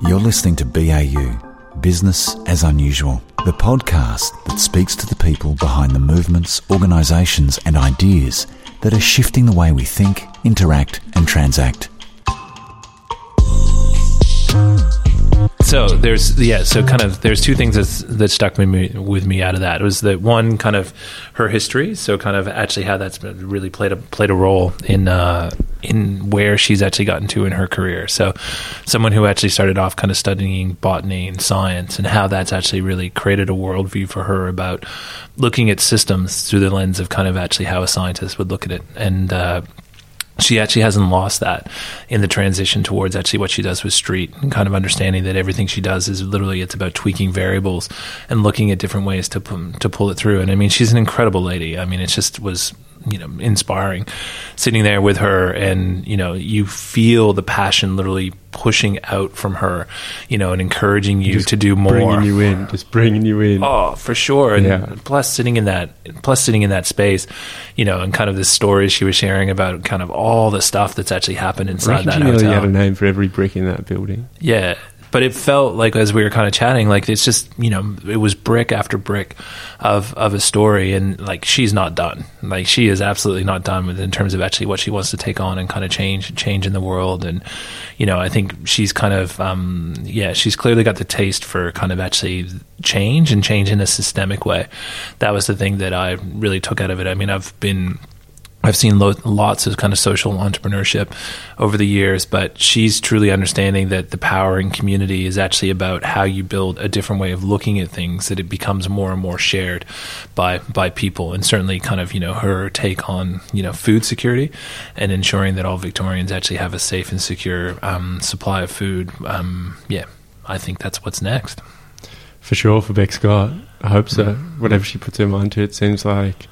You're listening to BAU, Business as Unusual, the podcast that speaks to the people behind the movements, organisations, and ideas that are shifting the way we think, interact, and transact. so there's yeah so kind of there's two things that stuck with me with me out of that it was that one kind of her history so kind of actually how that's really played a played a role in uh, in where she's actually gotten to in her career. So someone who actually started off kind of studying botany and science and how that's actually really created a worldview for her about looking at systems through the lens of kind of actually how a scientist would look at it. And uh, she actually hasn't lost that in the transition towards actually what she does with STREAT and kind of understanding that everything she does is literally it's about tweaking variables and looking at different ways to to pull it through. And I mean she's an incredible lady. I mean it just was you know inspiring sitting there with her and you know you feel the passion literally pushing out from her you know and encouraging you just to do more. bringing you in just bringing you in. Oh for sure. And Yeah. plus sitting in that plus sitting in that space you know and kind of the stories she was sharing about kind of all the stuff that's actually happened inside that nearly hotel. had a name for every brick in that building. Yeah. But it felt like as we were kind of chatting, like it's just you know it was brick after brick of of a story, and like she's not done. Like she is absolutely not done with in terms of actually what she wants to take on and kind of change change in the world. And you know I think she's kind of um, yeah she's clearly got the taste for kind of actually change and change in a systemic way. That was the thing that I really took out of it. I mean I've been I've seen lo- lots of kind of social entrepreneurship over the years, but she's truly understanding that the power in community is actually about how you build a different way of looking at things that it becomes more and more shared by by people, and certainly kind of you know her take on you know food security and ensuring that all Victorians actually have a safe and secure um, supply of food. Um, yeah, I think that's what's next. for sure for Beck Scott I hope so Mm. whatever she puts her mind to it seems like.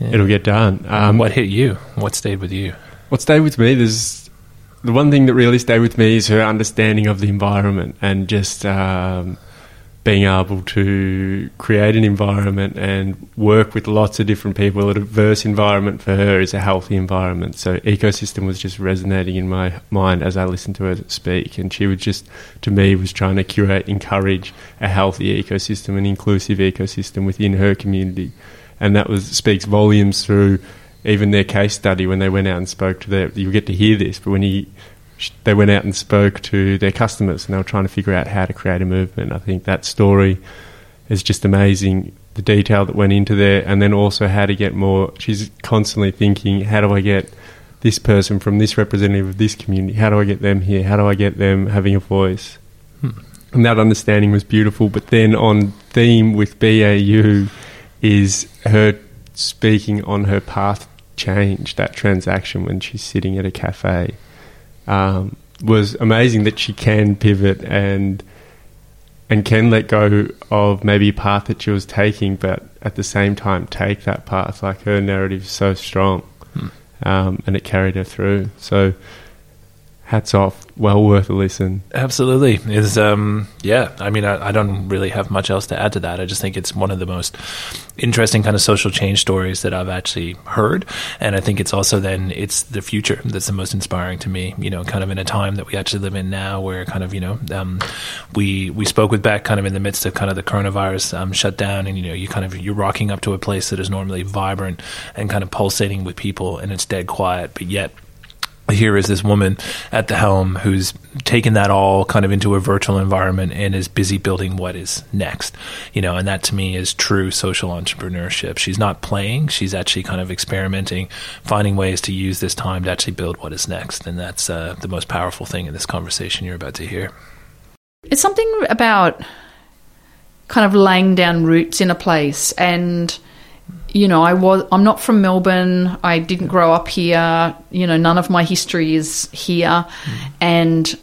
It'll get done um, what hit you? What stayed with you? What stayed with me, there's the one thing that really stayed with me is her understanding of the environment and just um, being able to create an environment and work with lots of different people. A diverse environment for her is a healthy environment. So ecosystem was just resonating in my mind as I listened to her speak, and she was just to me was trying to curate, encourage a healthy ecosystem, an inclusive ecosystem within her community, and that was speaks volumes through even their case study when they went out and spoke to their you get to hear this but when he they went out and spoke to their customers and they were trying to figure out how to create a movement. I think that story is just amazing the detail that went into there and then also how to get more she's constantly thinking how do i get this person from this representative of this community? How do i get them here? How do i get them having a voice? Hmm. And that understanding was beautiful but then on theme with bau is her speaking on her path change, that transaction when she's sitting at a cafe, um, was amazing that she can pivot and and can let go of maybe a path that she was taking, but at the same time take that path. Like her narrative is so strong, um, and it carried her through. So, hats off, well worth a listen. Absolutely. Is um yeah, I mean I, I don't really have much else to add to that. I just think it's one of the most interesting kind of social change stories that I've actually heard. And I think it's also then it's the future that's the most inspiring to me, you know, kind of in a time that we actually live in now where kind of, you know, um we we spoke with Beck kind of in the midst of kind of the coronavirus um shutdown and you know, you kind of you're rocking up to a place that is normally vibrant and kind of pulsating with people and it's dead quiet, but yet here is this woman at the helm who's taken that all kind of into a virtual environment and is busy building what is next you know and that to me is true social entrepreneurship. She's not playing. She's actually kind of experimenting finding ways to use this time to actually build what is next. And that's uh, the most powerful thing in this conversation you're about to hear. It's something about kind of laying down roots in a place and you know, I was I'm not from Melbourne. I didn't grow up here. You know, none of my history is here. And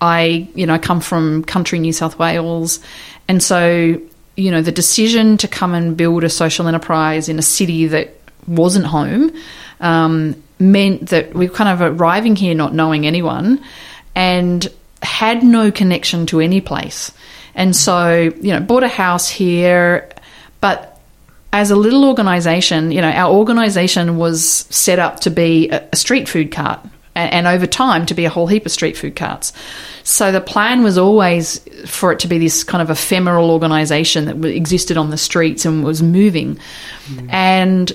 I, you know, come from country New South Wales. And so, you know, the decision to come and build a social enterprise in a city that wasn't home um, meant that we were kind of arriving here not knowing anyone and had no connection to any place. And so, you know, bought a house here, but as a little organization, you know, our organization was set up to be a, street food cart. and, and over time to be a whole heap of street food carts. So the plan was always for it to be this kind of ephemeral organisation that existed on the streets and was moving, mm. and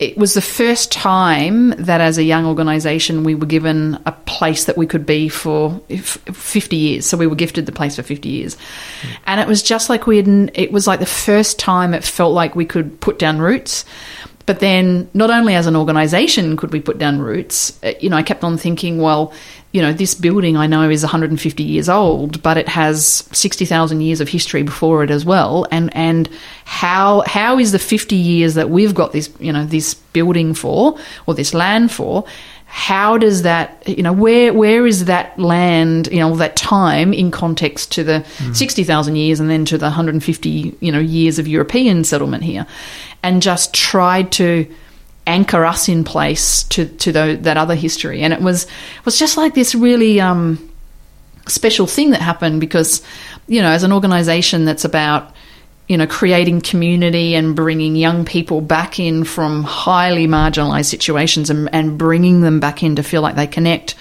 it was the first time that as a young organisation we were given a place that we could be for 50 years. So we were gifted the place for 50 years. And it was just like we had, it was like the first time it felt like we could put down roots. But then, not only as an organisation could we put down roots, uh, you know, I kept on thinking, well, you know, this building I know is 150 years old, but it has 60,000 years of history before it as well. And and how how is the 50 years that we've got this, you know, this building for or this land for? How does that, you know, where where is that land, you know, that time in context to the mm. 60,000 years and then to the 150, you know, years of European settlement here? And just tried to anchor us in place to to the, that other history. And it was was just like this really um, special thing that happened because you know as an organisation that's about you know creating community and bringing young people back in from highly marginalised situations and, and bringing them back in to feel like they connect.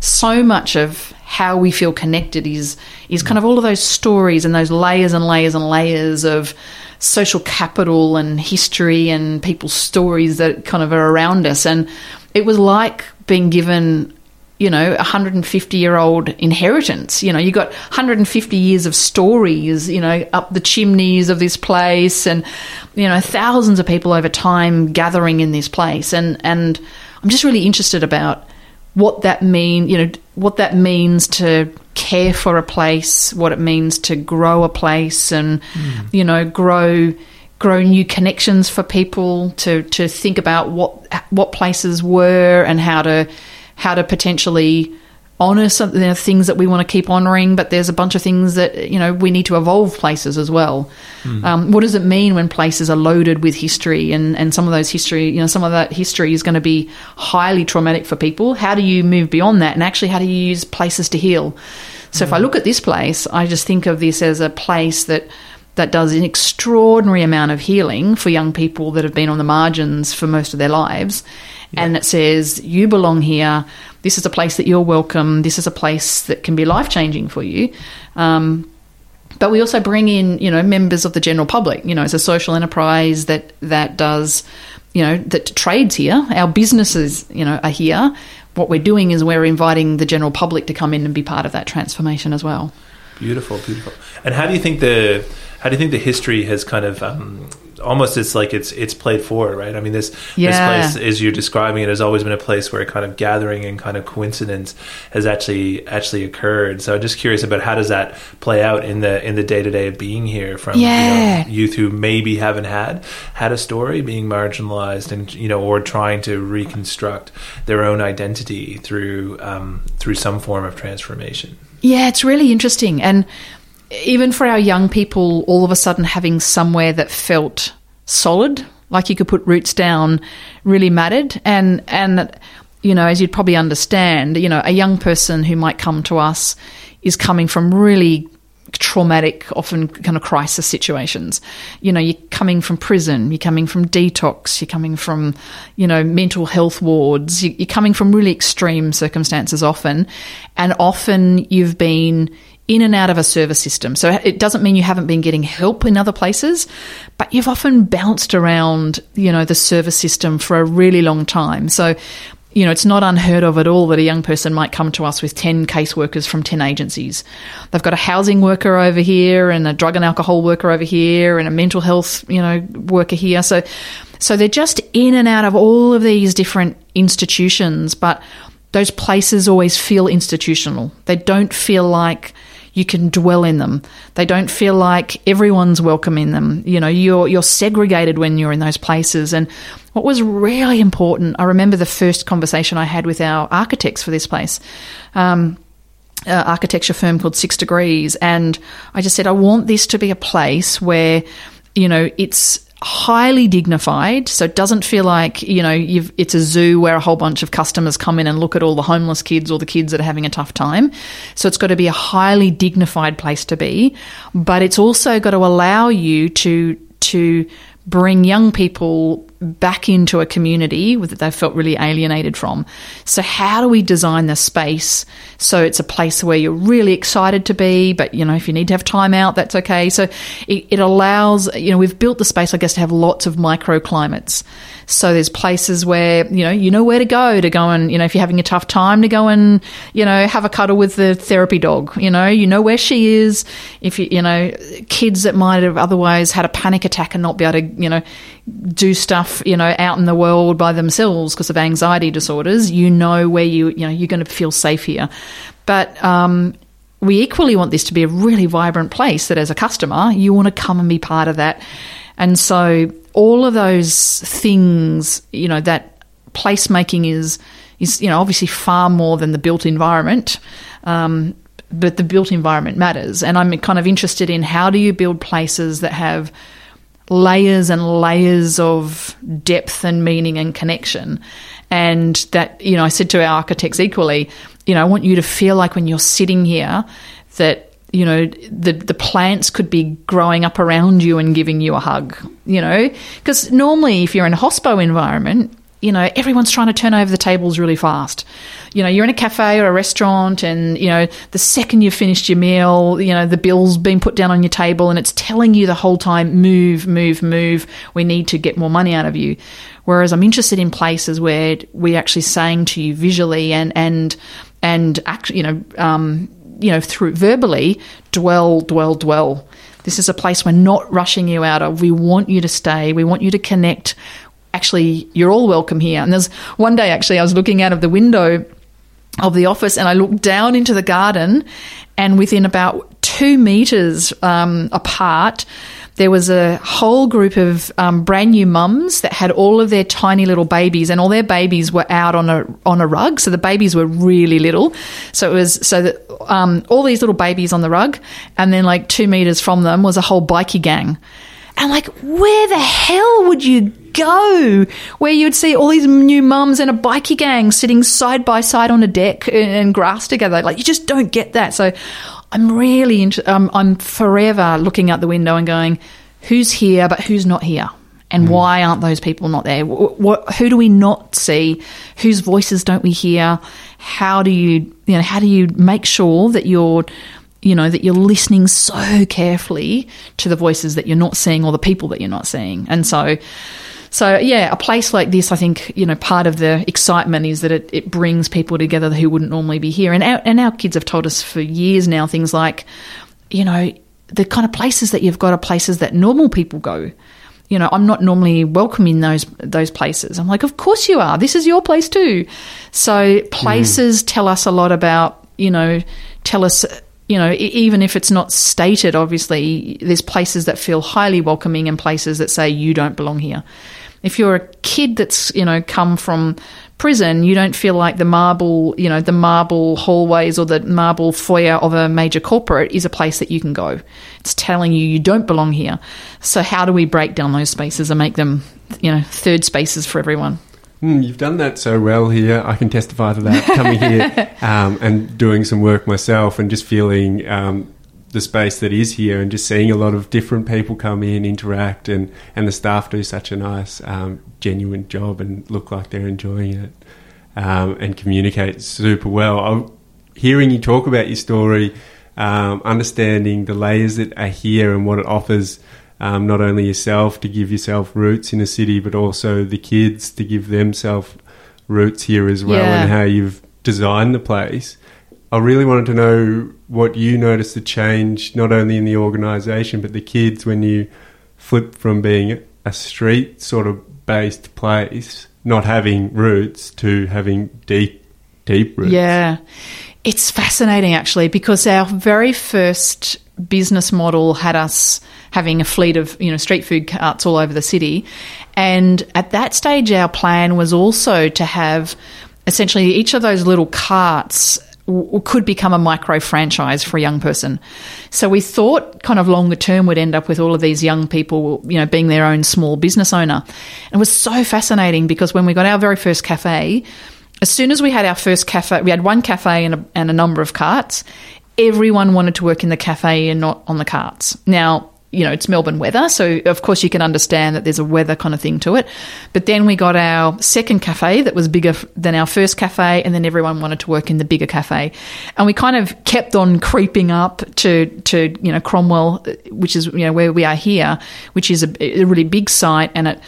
So much of how we feel connected is is kind of all of those stories and those layers and layers and layers of social capital and history and people's stories that kind of are around us. And it was like being given, you know, a 150 year old inheritance. You know, you got 150 years of stories, you know, up the chimneys of this place and, you know, thousands of people over time gathering in this place. And, and I'm just really interested about what that mean, you know, what that means to care for a place, what it means to grow a place, and hmm. you know, grow grow new connections for people to to think about what what places were and how to how to potentially honor some you know, things that we want to keep honoring, but there's a bunch of things that you know we need to evolve places as well. Um, what does it mean when places are loaded with history and and some of those history, you know, some of that history is going to be highly traumatic for people? How do you move beyond that, and actually, how do you use places to heal? So if I look at this place, I just think of this as a place that that does an extraordinary amount of healing for young people that have been on the margins for most of their lives. And it says, You belong here. This is a place that you're welcome. This is a place that can be life changing for you. Um, but we also bring in, you know, members of the general public. You know, it's a social enterprise that that does, you know, that trades here. Our businesses, you know, are here. What we're doing is we're inviting the general public to come in and be part of that transformation as well. Beautiful, beautiful. And how do you think the how do you think the history has kind of um, almost it's like it's it's played forward, right? I mean, this Yeah. this place, as you're describing it, has always been a place where kind of gathering and kind of coincidence has actually actually occurred. So I'm just curious about how does that play out in the in the day to day of being here from Yeah. you know, youth who maybe haven't had had a story, being marginalized, and you know, or trying to reconstruct their own identity through um, through some form of transformation. Yeah, it's really interesting. And even for our young people, all of a sudden having somewhere that felt solid, like you could put roots down, really mattered. And, and, you know, as you'd probably understand, you know, a young person who might come to us is coming from really traumatic, often kind of crisis situations. You know, you're coming from prison, you're coming from detox, you're coming from, you know, mental health wards, you- you're coming from really extreme circumstances often. And often you've been in and out of a service system. So it doesn't mean you haven't been getting help in other places, but you've often bounced around, you know, the service system for a really long time. So you know, it's not unheard of at all that a young person might come to us with 10 caseworkers from 10 agencies. They've got a housing worker over here and a drug and alcohol worker over here and a mental health, you know, worker here. So, so they're just in and out of all of these different institutions, but those places always feel institutional. They don't feel like you can dwell in them. They don't feel like everyone's welcome in them. You know, you're you're segregated when you're in those places. And what was really important, I remember the first conversation I had with our architects for this place. Um, architecture firm called Six Degrees, and I just said I want this to be a place where, you know, it's highly dignified, so it doesn't feel like you know it's a zoo where a whole bunch of customers come in and look at all the homeless kids or the kids that are having a tough time. So it's got to be a highly dignified place to be, but it's also got to allow you to to bring young people back into a community that they felt really alienated from. So, how do we design the space so it's a place where you're really excited to be, but you know, if you need to have time out, that's okay. So, it, it allows, you know, we've built the space, I guess, to have lots of microclimates. So there's places where, you know, you know where to go to go and, you know, if you're having a tough time to go and, you know, have a cuddle with the therapy dog, you know, you know where she is. If you, you know, kids that might have otherwise had a panic attack and not be able to, you know, do stuff, you know, out in the world by themselves because of anxiety disorders, you know where you, you know, you're going to feel safe here. But, um, we equally want this to be a really vibrant place that as a customer, you want to come and be part of that. And so all of those things, you know, that placemaking is is you know obviously far more than the built environment. Um, but the built environment matters, and I'm kind of interested in how do you build places that have layers and layers of depth and meaning and connection. And that, you know, I said to our architects equally, you know, I want you to feel like when you're sitting here that you know the the plants could be growing up around you and giving you a hug you know? Because normally if you're in a hospo environment you know everyone's trying to turn over the tables really fast. You know you're in a cafe or a restaurant and you know the second you've finished your meal you know the bill's been put down on your table and it's telling you the whole time move move move. We need to get more money out of you. Whereas i'm interested in places where we're actually saying to you visually and and and actually you know um, you know, through verbally, dwell, dwell, dwell. This is a place we're not rushing you out of. We want you to stay. We want you to connect. Actually, you're all welcome here. And there's one day, actually, I was looking out of the window of the office and I looked down into the garden, and within about two meters um, apart, there was a whole group of um, brand new mums that had all of their tiny little babies, and all their babies were out on a on a rug. So the babies were really little. So it was so that um, all these little babies on the rug, and then like two meters from them was a whole bikie gang. And like, where the hell would you go where you'd see all these new mums and a bikie gang sitting side by side on a deck and grass together? Like, you just don't get that. So I'm really, int- um, I'm forever looking out the window and going, who's here, but who's not here? And mm. why aren't those people not there? What, what, who do we not see? Whose voices don't we hear? How do you, you know, how do you make sure that you're, you know, that you're listening so carefully to the voices that you're not seeing or the people that you're not seeing? And so, so yeah, a place like this, I think you know part of the excitement is that it, it brings people together who wouldn't normally be here, and our, and our kids have told us for years now things like, you know, the kind of places that you've got are places that normal people go. You know, I'm not normally welcome in those those places. I'm like, of course you are. This is your place too. So places mm. tell us a lot about you know, tell us you know, even if it's not stated, obviously, there's places that feel highly welcoming and places that say you don't belong here if you're a kid that's you know come from prison, you don't feel like the marble, you know, the marble hallways or the marble foyer of a major corporate is a place that you can go. It's telling you you don't belong here. So how do we break down those spaces and make them, you know, third spaces for everyone? Mm, you've done that so well here. I can testify to that coming here um, and doing some work myself and just feeling um, the space that is here and just seeing a lot of different people come in, interact, and, and the staff do such a nice, um, genuine job and look like they're enjoying it um, and communicate super well. I'm hearing you talk about your story, um, understanding the layers that are here and what it offers. Um, not only yourself to give yourself roots in a city, but also the kids to give themselves roots here as well, yeah. and how you've designed the place. I really wanted to know what you noticed the change, not only in the organisation, but the kids when you flip from being a street sort of based place, not having roots, to having deep, deep roots. Yeah. It's fascinating actually because our very first business model had us having a fleet of you know street food carts all over the city and at that stage our plan was also to have essentially each of those little carts could become a micro franchise for a young person. So we thought kind of longer term would end up with all of these young people, you know, being their own small business owner. And it was so fascinating because when we got our very first cafe, as soon as we had our first cafe, we had one cafe and a, and a number of carts. Everyone wanted to work in the cafe and not on the carts. Now, you know, it's Melbourne weather. So, of course, you can understand that there's a weather kind of thing to it. But then we got our second cafe that was bigger than our first cafe, and then everyone wanted to work in the bigger cafe. And we kind of kept on creeping up to, to you know, Cromwell, uh, which is, you know, where we are here, which is a, a really big site. And it,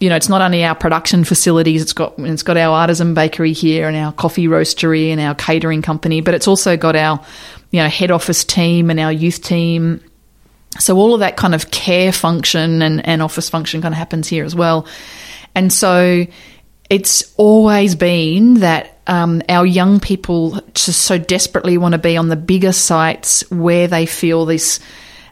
you know, it's not only our production facilities, it's got it's got our artisan bakery here and our coffee roastery and our catering company, but it's also got our, you know, head office team and our youth team so all of that kind of care function and, and office function kind of happens here as well. And so it's always been that um, our young people just so desperately want to be on the bigger sites where they feel this.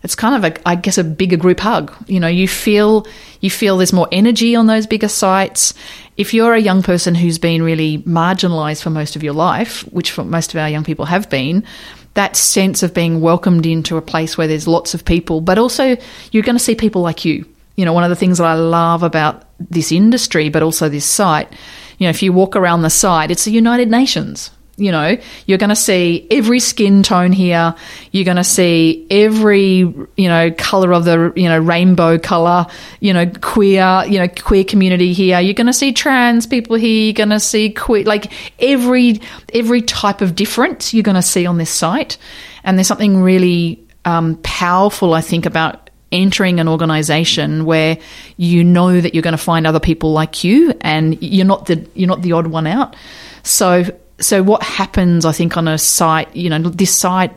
It's kind of a, I guess, a bigger group hug. You know, you feel you feel there's more energy on those bigger sites. If you're a young person who's been really marginalised for most of your life, which most of our young people have been, that sense of being welcomed into a place where there's lots of people, but also you're going to see people like you. You know, one of the things that I love about this industry, but also this site, you know, if you walk around the site, it's the United Nations. You know, you're going to see every skin tone here. You're going to see every, you know, color of the, you know, rainbow color, you know, queer, you know, queer community here. You're going to see trans people here. You're going to see queer, like every, every type of difference you're going to see on this site. And there's something really um, powerful, I think, about entering an organization where you know that you're going to find other people like you and you're not the you're not the odd one out so so what happens i think on a site you know this site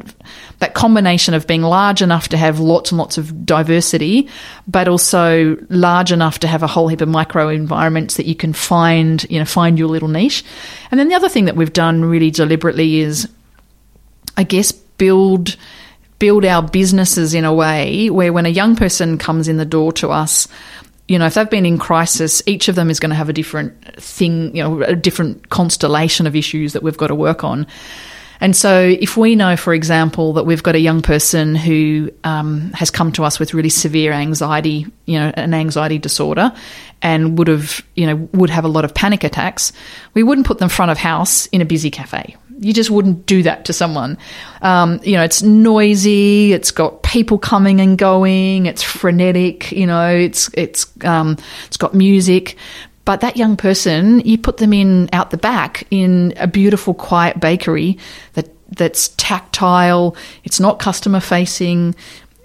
that combination of being large enough to have lots and lots of diversity but also large enough to have a whole heap of micro environments that you can find you know find your little niche. And then the other thing that we've done really deliberately is i guess build build our businesses in a way where when a young person comes in the door to us you know, if they've been in crisis, each of them is going to have a different thing, you know, a different constellation of issues that we've got to work on. And so, if we know, for example, that we've got a young person who um, has come to us with really severe anxiety, you know, an anxiety disorder, and would have, you know, would have a lot of panic attacks, we wouldn't put them front of house in a busy cafe. You just wouldn't do that to someone. Um, you know, it's noisy. It's got people coming and going. It's frenetic. You know, it's it's um, it's got music. But that young person, you put them in out the back in a beautiful, quiet bakery that that's tactile. It's not customer facing.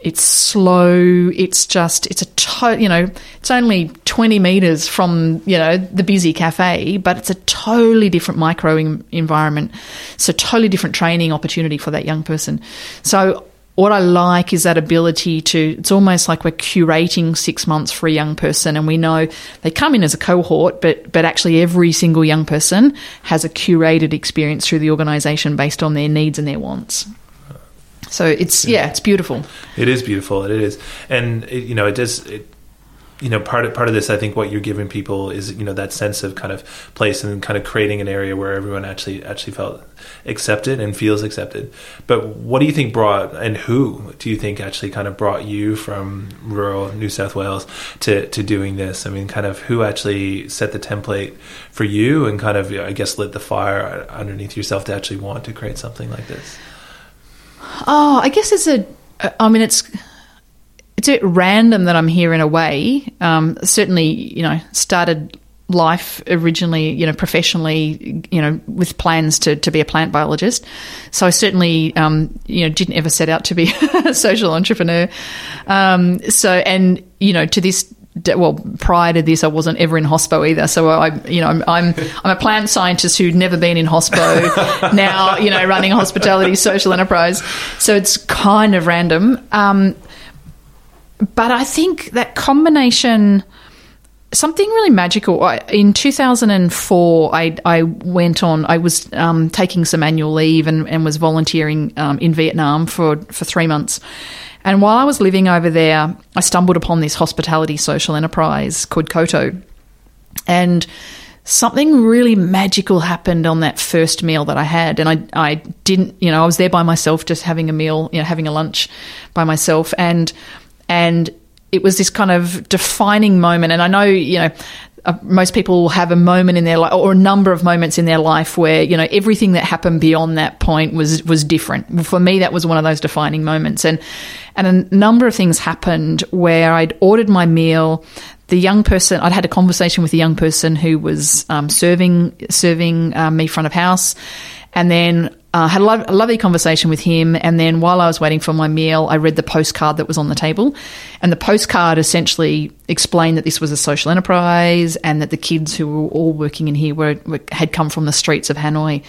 It's slow. It's just, it's a, to, you know, it's only 20 meters from, you know, the busy cafe, but it's a totally different micro en- environment. So totally different training opportunity for that young person. So what I like is that ability to, it's almost like we're curating six months for a young person and we know they come in as a cohort, but, but actually every single young person has a curated experience through the organization based on their needs and their wants. So it's yeah, it's beautiful. It is beautiful. It is, and it, you know, it does. It, you know, part of part of this, I think, what you're giving people is you know that sense of kind of place and kind of creating an area where everyone actually actually felt accepted and feels accepted. But what do you think brought and who do you think actually kind of brought you from rural New South Wales to to doing this? I mean, kind of who actually set the template for you and kind of I guess lit the fire underneath yourself to actually want to create something like this. Oh, I guess it's a. I mean, it's it's a bit random that I'm here in a way. Um, certainly, you know, started life originally, you know, professionally, you know, with plans to, to be a plant biologist. So I certainly, um, you know, didn't ever set out to be a social entrepreneur. Um, so, and, you know, to this well, prior to this, I wasn't ever in hospo either. So I, you know, I'm I'm, I'm a plant scientist who'd never been in hospo. now, you know, running a hospitality social enterprise. So it's kind of random. Um, but I think that combination, something really magical. I, in 2004, I, I went on, I was um, taking some annual leave and, and was volunteering um, in Vietnam for, for three months. And while I was living over there, I stumbled upon this hospitality social enterprise called Koto. And something really magical happened on that first meal that I had. And I, I didn't, you know, I was there by myself, just having a meal, you know, having a lunch by myself. And, and it was this kind of defining moment. And I know, you know, uh, most people have a moment in their life or a number of moments in their life where you know everything that happened beyond that point was was different. For me that was one of those defining moments. And and a number of things happened where I'd ordered my meal. The young person I'd had a conversation with the young person who was um, serving serving um, me front of house. And then uh, had a, lo- a, lovely conversation with him. And then while I was waiting for my meal, I read the postcard that was on the table. And the postcard essentially explained that this was a social enterprise and that the kids who were all working in here were, were had come from the streets of Hanoi.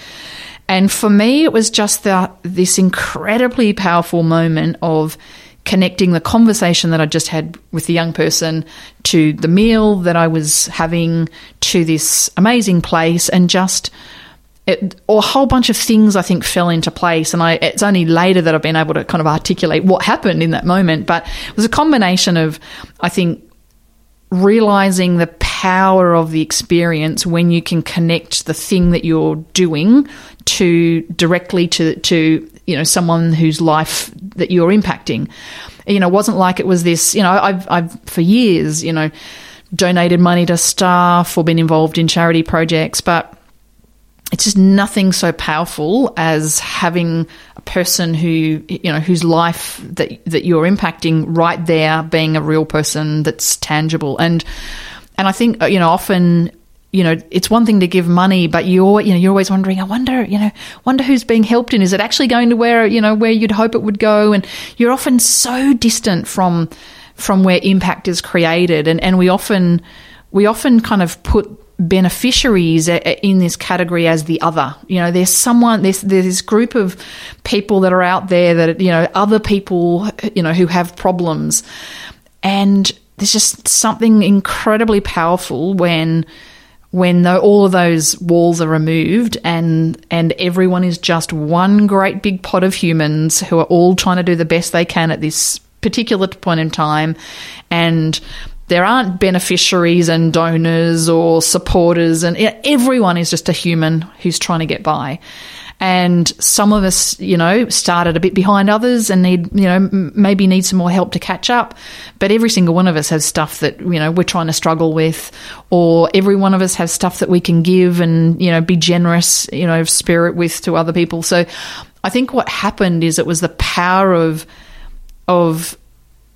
And for me, it was just the, this incredibly powerful moment of connecting the conversation that I just had with the young person to the meal that I was having to this amazing place and just – it, or a whole bunch of things I think fell into place. And I, it's only later that I've been able to kind of articulate what happened in that moment. But it was a combination of, I think, realizing the power of the experience when you can connect the thing that you're doing to directly to, to, you know, someone whose life that you're impacting. You know, it wasn't like it was this, you know, I've, I've, for years, you know, donated money to staff or been involved in charity projects, but it's just nothing so powerful as having a person who you know whose life that that you're impacting right there being a real person that's tangible. And and I think uh, you know often you know it's one thing to give money but you're you know you're always wondering I wonder you know wonder who's being helped and is it actually going to where you know where you'd hope it would go? And you're often so distant from from where impact is created. And and we often we often kind of put beneficiaries in this category as the other. You know, there's someone, there's, there's this group of people that are out there that, you know, other people, you know, who have problems. And there's just something incredibly powerful when when all of those walls are removed and and everyone is just one great big pot of humans who are all trying to do the best they can at this particular point in time and there aren't beneficiaries and donors or supporters, and everyone is just a human who's trying to get by. And some of us, you know, started a bit behind others and need, you know, maybe need some more help to catch up. But every single one of us has stuff that, you know, we're trying to struggle with, or every one of us has stuff that we can give and, you know, be generous, you know, spirit with to other people. So I think what happened is it was the power of, of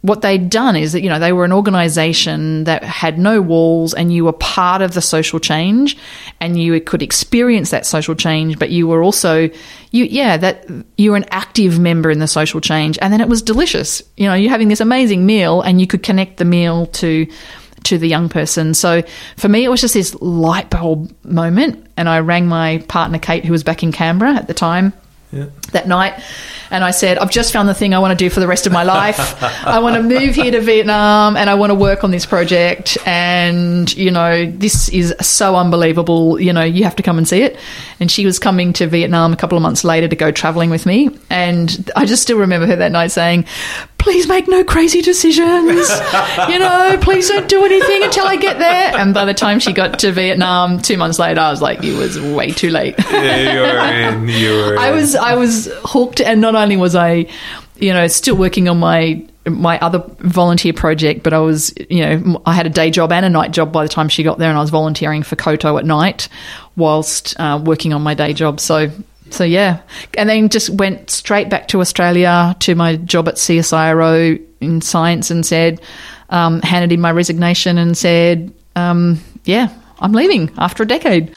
what they'd done is that you know they were an organization that had no walls and you were part of the social change and you could experience that social change but you were also you yeah that you were an active member in the social change. And then it was delicious. You know you're having this amazing meal and you could connect the meal to to the young person. So for me it was just this light bulb moment. And i rang my partner kate who was back in canberra at the time yeah. that night and I said, I've just found the thing I want to do for the rest of my life. I want to move here to Vietnam and I want to work on this project. And, you know, this is so unbelievable. You know, you have to come and see it. And she was coming to Vietnam a couple of months later to go traveling with me. And I just still remember her that night saying, please make no crazy decisions. you know, please don't do anything until I get there. And by the time she got to Vietnam two months later, I was like, it was way too late. yeah, you were in. You were. I was. I was hooked, and not only was I, you know, still working on my my other volunteer project, but I was, you know, I had a day job and a night job by the time she got there, and I was volunteering for Koto at night whilst uh, working on my day job. So, so yeah, and then just went straight back to Australia to my job at CSIRO in science, and said, um, handed in my resignation, and said, um, yeah, I'm leaving after a decade.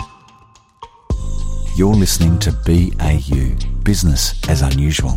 You're listening to BAU, Business as Unusual,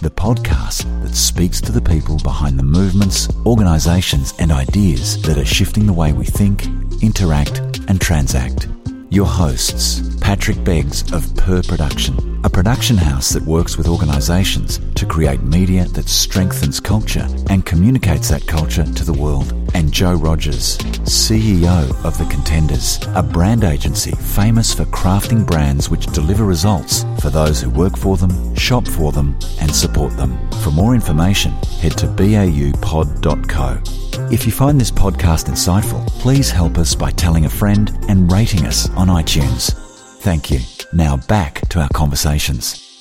the podcast that speaks to the people behind the movements, organisations, and ideas that are shifting the way we think, interact, and transact. Your hosts, Patrick Beggs of Per Production, a production house that works with organisations to create media that strengthens culture and communicates that culture to the world, and Joe Rogers, CEO of The Contenders, a brand agency famous for crafting brands which deliver results for those who work for them, shop for them, and support them. For more information, head to baupod.co. If you find this podcast insightful, please help us by telling a friend and rating us on iTunes. Thank you. Now back to our conversations.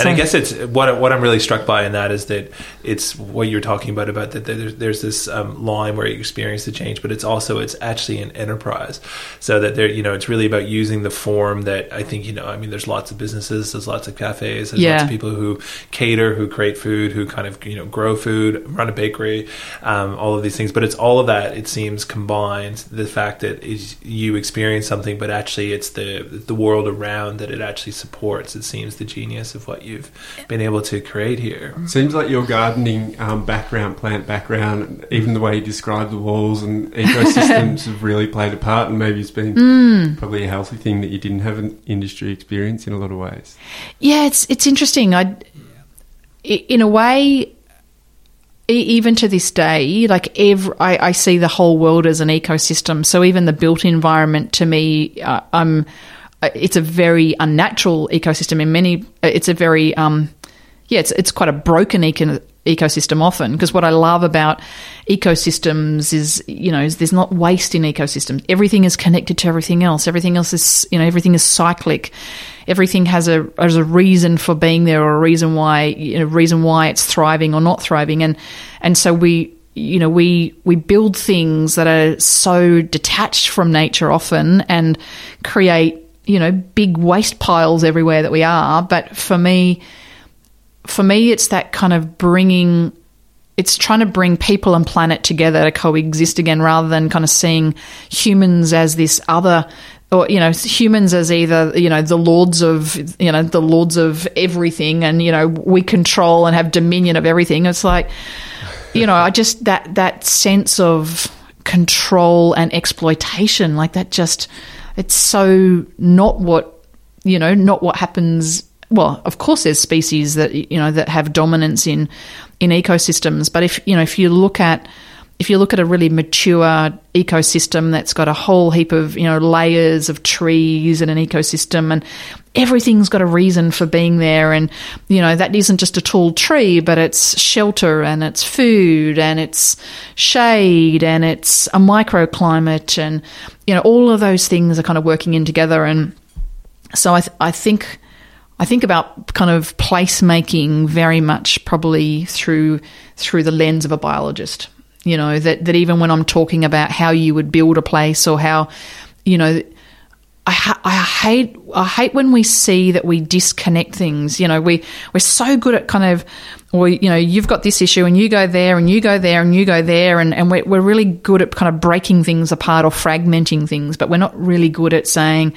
And I guess it's what what I'm really struck by in that is that it's what you're talking about about that there's, there's this um, line where you experience the change, but it's also it's actually an enterprise. So that there, you know, it's really about using the form that I think you know. I mean, there's lots of businesses, there's lots of cafes, there's Yeah. lots of people who cater, who create food, who kind of you know grow food, run a bakery, um, all of these things. But it's all of that. It seems combined. The fact that is you experience something, but actually it's the the world around that it actually supports. It seems the genius of what you've been able to create here. Seems like your gardening um, background, plant background, even the way you describe the walls and ecosystems have really played a part, and maybe it's been probably a healthy thing that you didn't have an industry experience in a lot of ways. Yeah, it's it's interesting. I, in a way, even to this day, like every, I, I see the whole world as an ecosystem. So even the built environment to me, uh, I'm, it's a very unnatural ecosystem. In many, it's a very, um, yeah, it's it's quite a broken eco- ecosystem often because what I love about ecosystems is you know is there's not waste in ecosystems. Everything is connected to everything else. Everything else is you know everything is cyclic. Everything has a has a reason for being there or a reason why you know reason why it's thriving or not thriving and and so we you know we we build things that are so detached from nature often and create you know big waste piles everywhere that we are but for me for me it's that kind of bringing it's trying to bring people and planet together to coexist again rather than kind of seeing humans as this other or you know humans as either you know the lords of you know the lords of everything and you know we control and have dominion of everything. It's like you know i just that that sense of control and exploitation like that just it's so not what you know not what happens well of course there's species that you know that have dominance in in ecosystems but if you know if you look at if you look at a really mature ecosystem that's got a whole heap of you know layers of trees and an ecosystem and everything's got a reason for being there and you know that isn't just a tall tree but it's shelter and it's food and it's shade and it's a microclimate and you know all of those things are kind of working in together and so I, th- I think I think about kind of placemaking very much probably through through the lens of a biologist. You know that that even when I'm talking about how you would build a place or how you know I, ha- I hate I hate when we see that we disconnect things. You know, we we're so good at kind of, or you know, you've got this issue and you go there and you go there and you go there, and and we're we're really good at kind of breaking things apart or fragmenting things, but we're not really good at saying.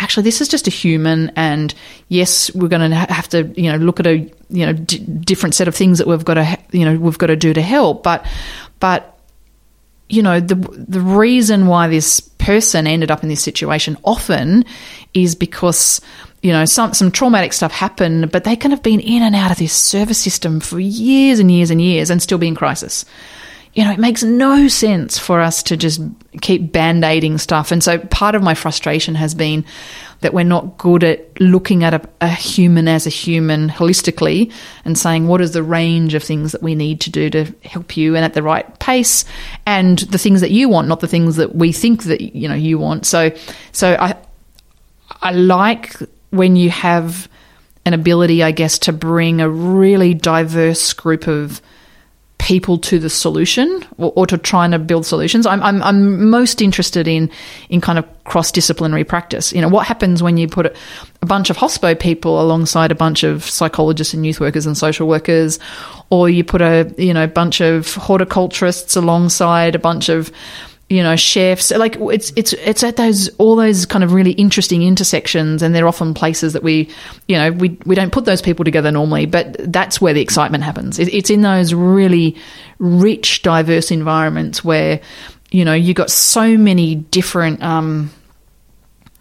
Actually, this is just a human, and yes, we're going to have to, you know, look at a, you know, d- different set of things that we've got to, you know, we've got to do to help. But, but you know the the reason why this person ended up in this situation often is because you know some some traumatic stuff happened but they can have been in and out of this service system for years and years and years and still be in crisis. You know it makes no sense for us to just keep band-aiding stuff. And so part of my frustration has been that we're not good at looking at a, a human as a human holistically and saying what is the range of things that we need to do to help you and at the right pace and the things that you want not the things that we think that you know you want. So so i i like when you have an ability i guess to bring a really diverse group of people to the solution or, or to trying to build solutions. I'm, I'm, I'm most interested in, in kind of cross disciplinary practice. You know, what happens when you put a, a bunch of hospo people alongside a bunch of psychologists and youth workers and social workers, or you put a, you know, bunch of horticulturists alongside a bunch of, you know, chefs. Like it's it's it's at those all those kind of really interesting intersections, and they're often places that we, you know, we we don't put those people together normally, but that's where the excitement happens. It, it's in those really rich, diverse environments where, you know, you got so many different. Um,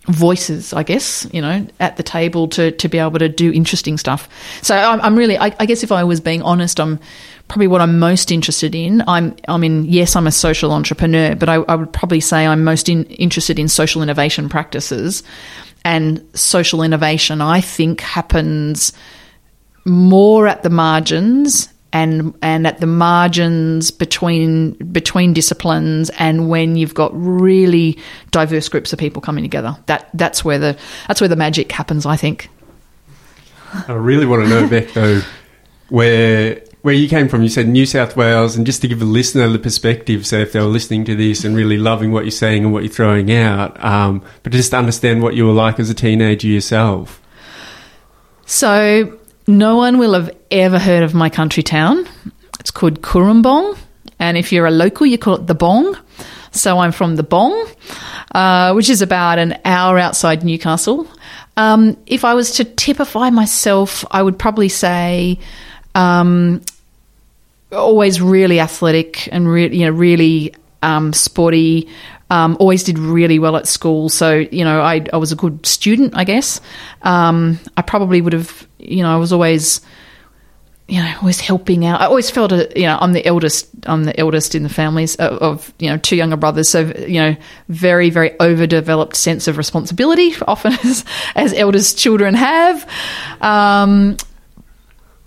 voices, I guess, you know, at the table to, to be able to do interesting stuff. So I'm, I'm really, I, I guess if I was being honest, I'm probably what I'm most interested in. I'm, I mean, yes, I'm a social entrepreneur, but I, I would probably say I'm most in, interested in social innovation practices. And social innovation, I think, happens more at the margins and and at the margins between between disciplines and when you've got really diverse groups of people coming together that that's where the that's where the magic happens i think I really want to know, Beck, though, where where you came from. You said New South Wales, and just to give a listener the perspective, so if they were listening to this and really loving what you're saying and what you're throwing out, um, but just to understand what you were like as a teenager yourself. So, no one will have ever heard of my country town. It's called Cooranbong. and if you're a local, you call it the Bong. So, I'm from the Bong, uh, which is about an hour outside Newcastle. Um, if I was to typify myself, I would probably say um, always really athletic and re- you know really um, sporty. Um, always did really well at school, so you know I, I was a good student, I guess. Um, I probably would have, you know, I was always, you know, always helping out. I always felt, a, you know, I'm the eldest. I'm the eldest in the families of, of you know two younger brothers, so you know, very very overdeveloped sense of responsibility, often as as eldest children have. Um,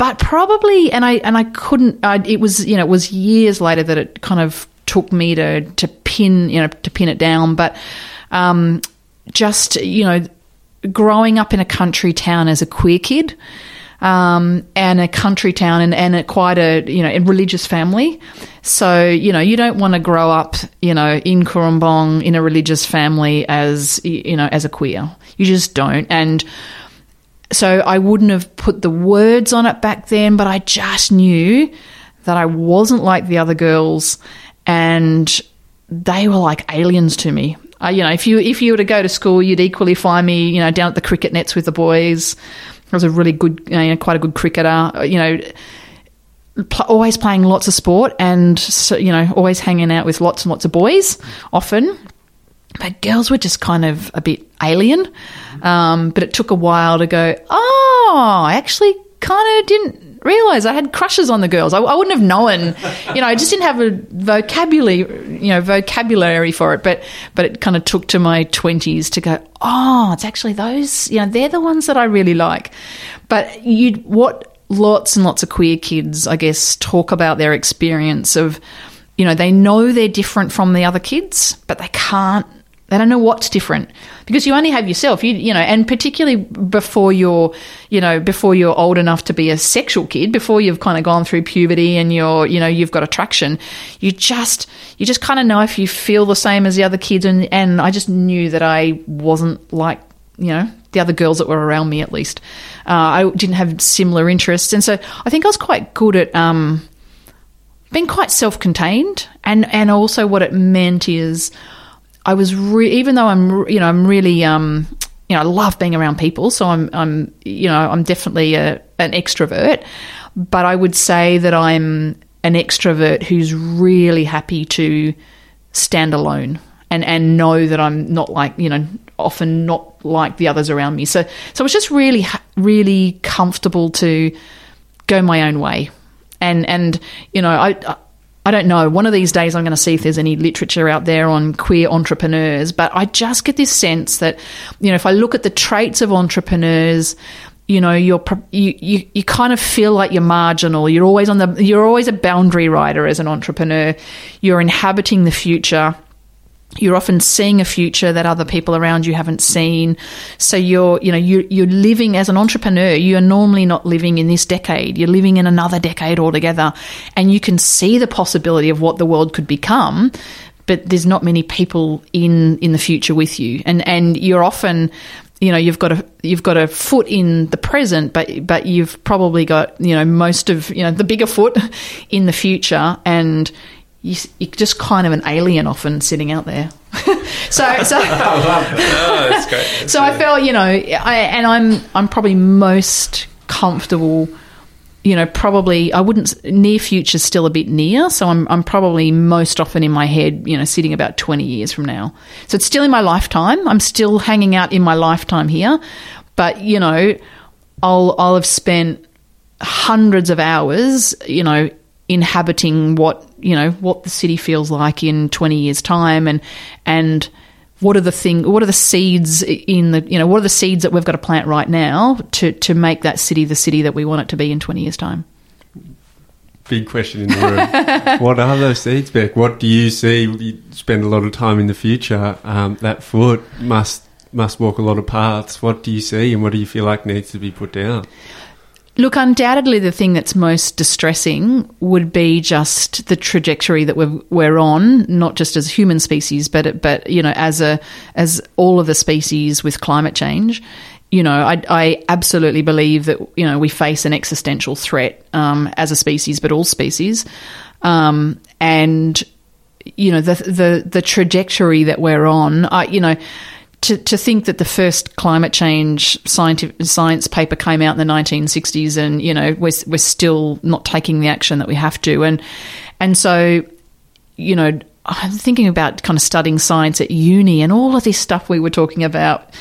but probably, and I and I couldn't. I, it was you know it was years later that it kind of took me to to pin you know to pin it down. But um, just you know, growing up in a country town as a queer kid. Um, and a country town and, and a, quite a you know a religious family. So you know you don't want to grow up you know in Cooranbong in a religious family as you know as a queer. You just don't. And so I wouldn't have put the words on it back then, but I just knew that I wasn't like the other girls and they were like aliens to me. Uh, you know, if you if you were to go to school, you'd equally find me, you know, down at the cricket nets with the boys. I was a really good, you know, quite a good cricketer. You know, pl- always playing lots of sport, and so, you know, always hanging out with lots and lots of boys. Often, but girls were just kind of a bit alien. Um, but it took a while to go, oh, I actually kind of didn't realize I had crushes on the girls. I, I, wouldn't have known, you know, I just didn't have a vocabulary, you know, vocabulary for it. But but it kind of took to my twenties to go, oh, it's actually those, you know, they're the ones that I really like. But you, what lots and lots of queer kids, I guess, talk about their experience of, you know, they know they're different from the other kids, but they can't they don't know what's different because you only have yourself. You you know, and particularly before you're you know before you're old enough to be a sexual kid, before you've kind of gone through puberty and you're you know you've got attraction, you just you just kind of know if you feel the same as the other kids. And and I just knew that I wasn't like you know the other girls that were around me at least. Uh, I didn't have similar interests, and so I think I was quite good at. Um, being quite self-contained and and also what it meant is I was re- even though I'm you know I'm really um, you know I love being around people, so I'm I'm you know I'm definitely a, an extrovert, but I would say that I'm an extrovert who's really happy to stand alone and and know that I'm not like you know often not like the others around me. So so it's just really really comfortable to go my own way, and and you know I I don't know. One of these days, I'm going to see if there's any literature out there on queer entrepreneurs. But I just get this sense that, you know, if I look at the traits of entrepreneurs, you know, you're you, you you kind of feel like you're marginal. You're always on the you're always a boundary rider as an entrepreneur. You're inhabiting the future you're often seeing a future that other people around you haven't seen. So you're, you know, you're, you're living as an entrepreneur. You're normally not living in this decade. You're living in another decade altogether. And you can see the possibility of what the world could become. But there's not many people in, in the future with you. And, and you're often, you know, you've got a, you've got a foot in the present, but, but you've probably got, you know, most of, you know, the bigger foot in the future. And, you, are just kind of an alien often sitting out there. so, so, oh, that's so I felt, you know, I, and I'm, I'm probably most comfortable. You know, probably I wouldn't. Near future still a bit near, so I'm, I'm probably most often in my head. You know, sitting about twenty years from now. So it's still in my lifetime. I'm still hanging out in my lifetime here, but you know, I'll, I'll have spent hundreds of hours, you know, inhabiting what you know what the city feels like in 20 years time and and what are the thing what are the seeds in the you know what are the seeds that we've got to plant right now to to make that city the city that we want it to be in 20 years time? Big question in the room. What are those seeds Bec? What do you see? You spend a lot of time in the future. Um, that foot must must walk a lot of paths. What do you see, and what do you feel like needs to be put down? Look, undoubtedly, the thing that's most distressing would be just the trajectory that we're, we're on, not just as human species, but but you know, as a as all of the species with climate change. You know, I, I absolutely believe that you know we face an existential threat um, as a species, but all species, um, and you know the the the trajectory that we're on. I, you know to, to think that the first climate change scientific, science paper came out in the 1960s and you know we're, we're still not taking the action that we have to. And and so you know I'm thinking about kind of studying science at uni and all of this stuff we were talking about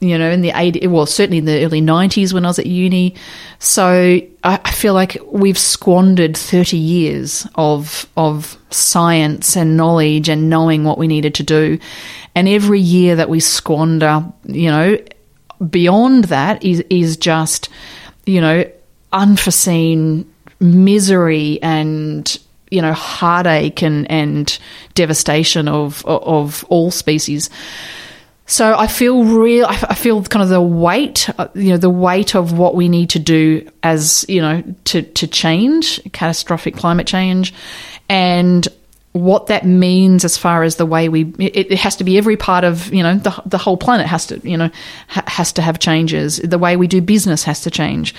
you know in the 80 well certainly in the early 90s when I was at uni. So I, I feel like we've squandered 30 years of of science and knowledge and knowing what we needed to do and every year that we squander, you know, beyond that is is just, you know, unforeseen misery and you know heartache and and devastation of of all species. So I feel real. I feel kind of the weight, uh, you know, the weight of what we need to do as you know to to change catastrophic climate change, and what that means as far as the way we it, it, has to be every part of you know the, the whole planet has to you know ha, has to have changes. The way we do business has to change.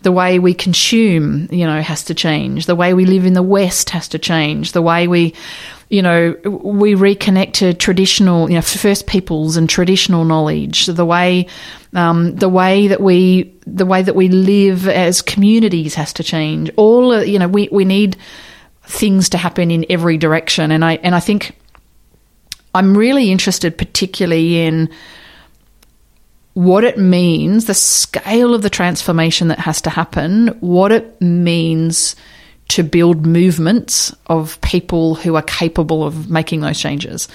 The way we consume you know has to change. The way we live in the west has to change. The way we you know we reconnect to traditional you know first peoples and traditional knowledge. The way um, the way that we the way that we live as communities has to change. All you know we we need things to happen in every direction. And I and I think I'm really interested, particularly in what it means, the scale of the transformation that has to happen, what it means to build movements of people who are capable of making those changes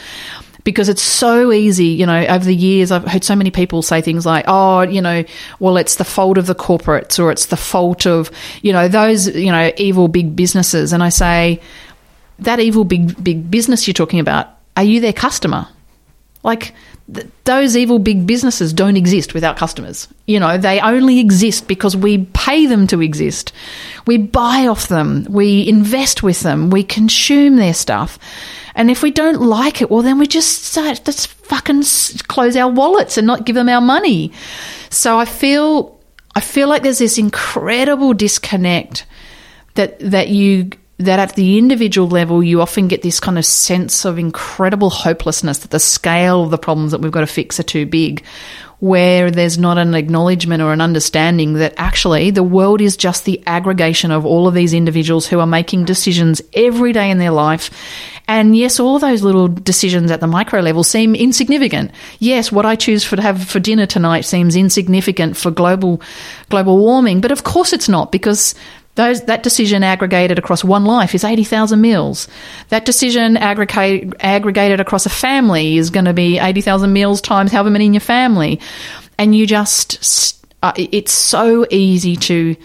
because it's so easy. You know, over the years, I've heard so many people say things like, oh, you know, well, it's the fault of the corporates or it's the fault of, you know, those, you know, evil big businesses. And I say, that evil big, big business you're talking about, are you their customer? Like, th- those evil big businesses don't exist without customers. You know, they only exist because we pay them to exist. We buy off them, we invest with them, we consume their stuff. And if we don't like it, well, then we just start, let's fucking close our wallets and not give them our money. So I feel, I feel like there's this incredible disconnect that, that you, that at the individual level, you often get this kind of sense of incredible hopelessness that the scale of the problems that we've got to fix are too big where there's not an acknowledgement or an understanding that actually the world is just the aggregation of all of these individuals who are making decisions every day in their life. And yes, all those little decisions at the micro level seem insignificant. Yes, what I choose for to have for dinner tonight seems insignificant for global global warming, but of course it's not because those, that decision aggregated across one life is 80,000 meals. That decision aggregate, aggregated across a family is going to be 80,000 meals times however many in your family. And you just, uh, it's so easy to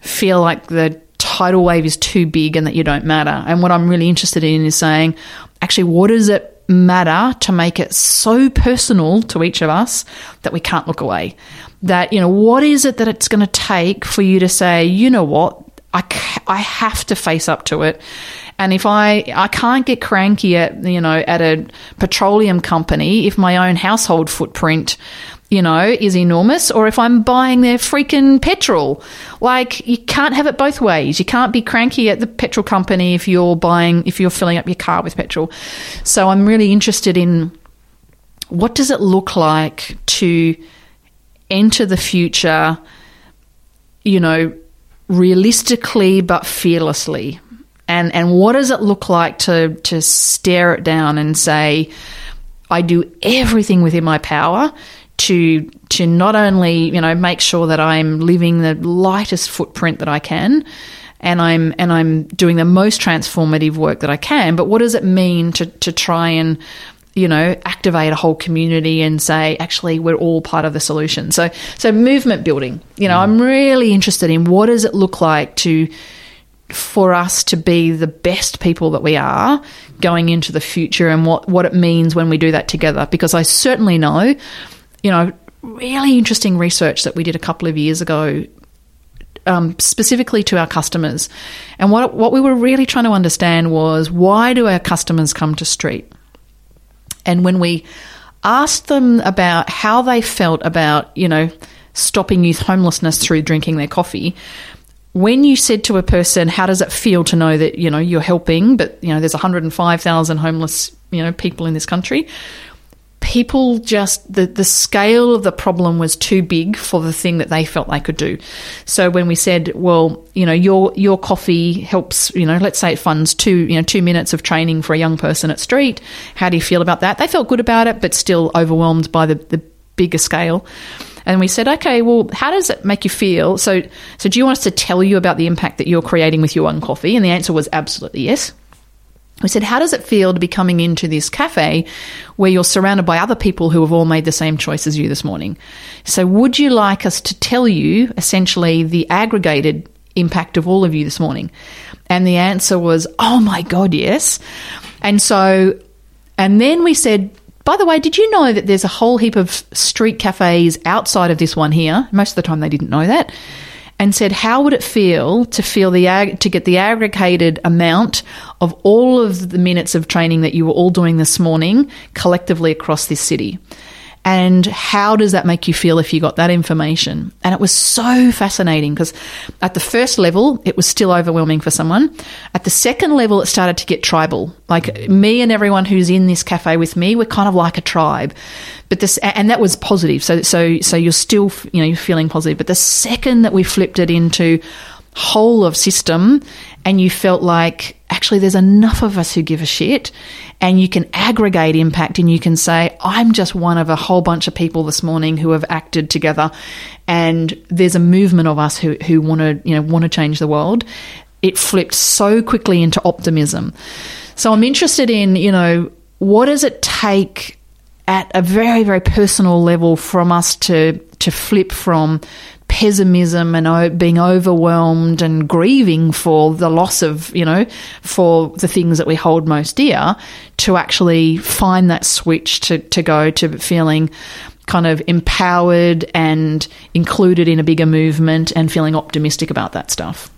feel like the tidal wave is too big and that you don't matter. And what I'm really interested in is saying, actually, what does it matter to make it so personal to each of us that we can't look away? That, you know, what is it that it's going to take for you to say, you know what, I, I have to face up to it. And if I, I can't get cranky at, you know, at a petroleum company if my own household footprint, you know, is enormous, or if I'm buying their freaking petrol. Like, you can't have it both ways. You can't be cranky at the petrol company if you're buying, if you're filling up your car with petrol. So I'm really interested in what does it look like to enter the future, you know, realistically but fearlessly. And and what does it look like to to stare it down and say, I do everything within my power to to not only you know make sure that I'm living the lightest footprint that I can, and I'm and I'm doing the most transformative work that I can. But what does it mean to to try and you know, activate a whole community and say, actually, we're all part of the solution. So, so movement building. You know, mm. I'm really interested in what does it look like to for us to be the best people that we are going into the future and what, what it means when we do that together. Because I certainly know you know, really interesting research that we did a couple of years ago um, specifically to our customers. And what, what we were really trying to understand was why do our customers come to STREAT? And when we asked them about how they felt about, you know, stopping youth homelessness through drinking their coffee, when you said to a person, how does it feel to know that, you know, you're helping, but, you know, there's 105,000 homeless, you know, people in this country, people just the the scale of the problem was too big for the thing that they felt they could do. So when we said, well, you know, your your coffee helps, you know, let's say it funds two, you know, 2 minutes of training for a young person at STREAT, how do you feel about that? They felt good about it but still overwhelmed by the the bigger scale. And we said, okay, well, how does it make you feel? So, so do you want us to tell you about the impact that you're creating with your own coffee? And the answer was absolutely yes. We said, How does it feel to be coming into this cafe where you're surrounded by other people who have all made the same choice as you this morning? So, would you like us to tell you essentially the aggregated impact of all of you this morning? And the answer was, Oh my God, yes. And so, and then we said, by the way, did you know that there's a whole heap of STREAT cafes outside of this one here? Most of the time they didn't know that and said, "How would it feel to feel the ag- to get the aggregated amount of all of the minutes of training that you were all doing this morning collectively across this city?" And how does that make you feel if you got that information? And it was so fascinating because at the first level, it was still overwhelming for someone. At the second level, it started to get tribal. Like me and everyone who's in this cafe with me, we're kind of like a tribe. But this, and that was positive. So, so, so you're still, you know, you're feeling positive. But the second that we flipped it into whole of system and you felt like actually there's enough of us who give a shit and you can aggregate impact and you can say i'm just one of a whole bunch of people this morning who have acted together and there's a movement of us who, who want to you know want to change the world. It flipped so quickly into optimism. So i'm interested in you know what does it take at a very very personal level from us to to flip from pessimism and being overwhelmed and grieving for the loss of, you know, for the things that we hold most dear, to actually find that switch to, to go to feeling kind of empowered and included in a bigger movement and feeling optimistic about that stuff.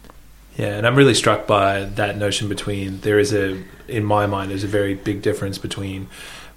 Yeah, and I'm really struck by that notion between there is a, in my mind, there's a very big difference between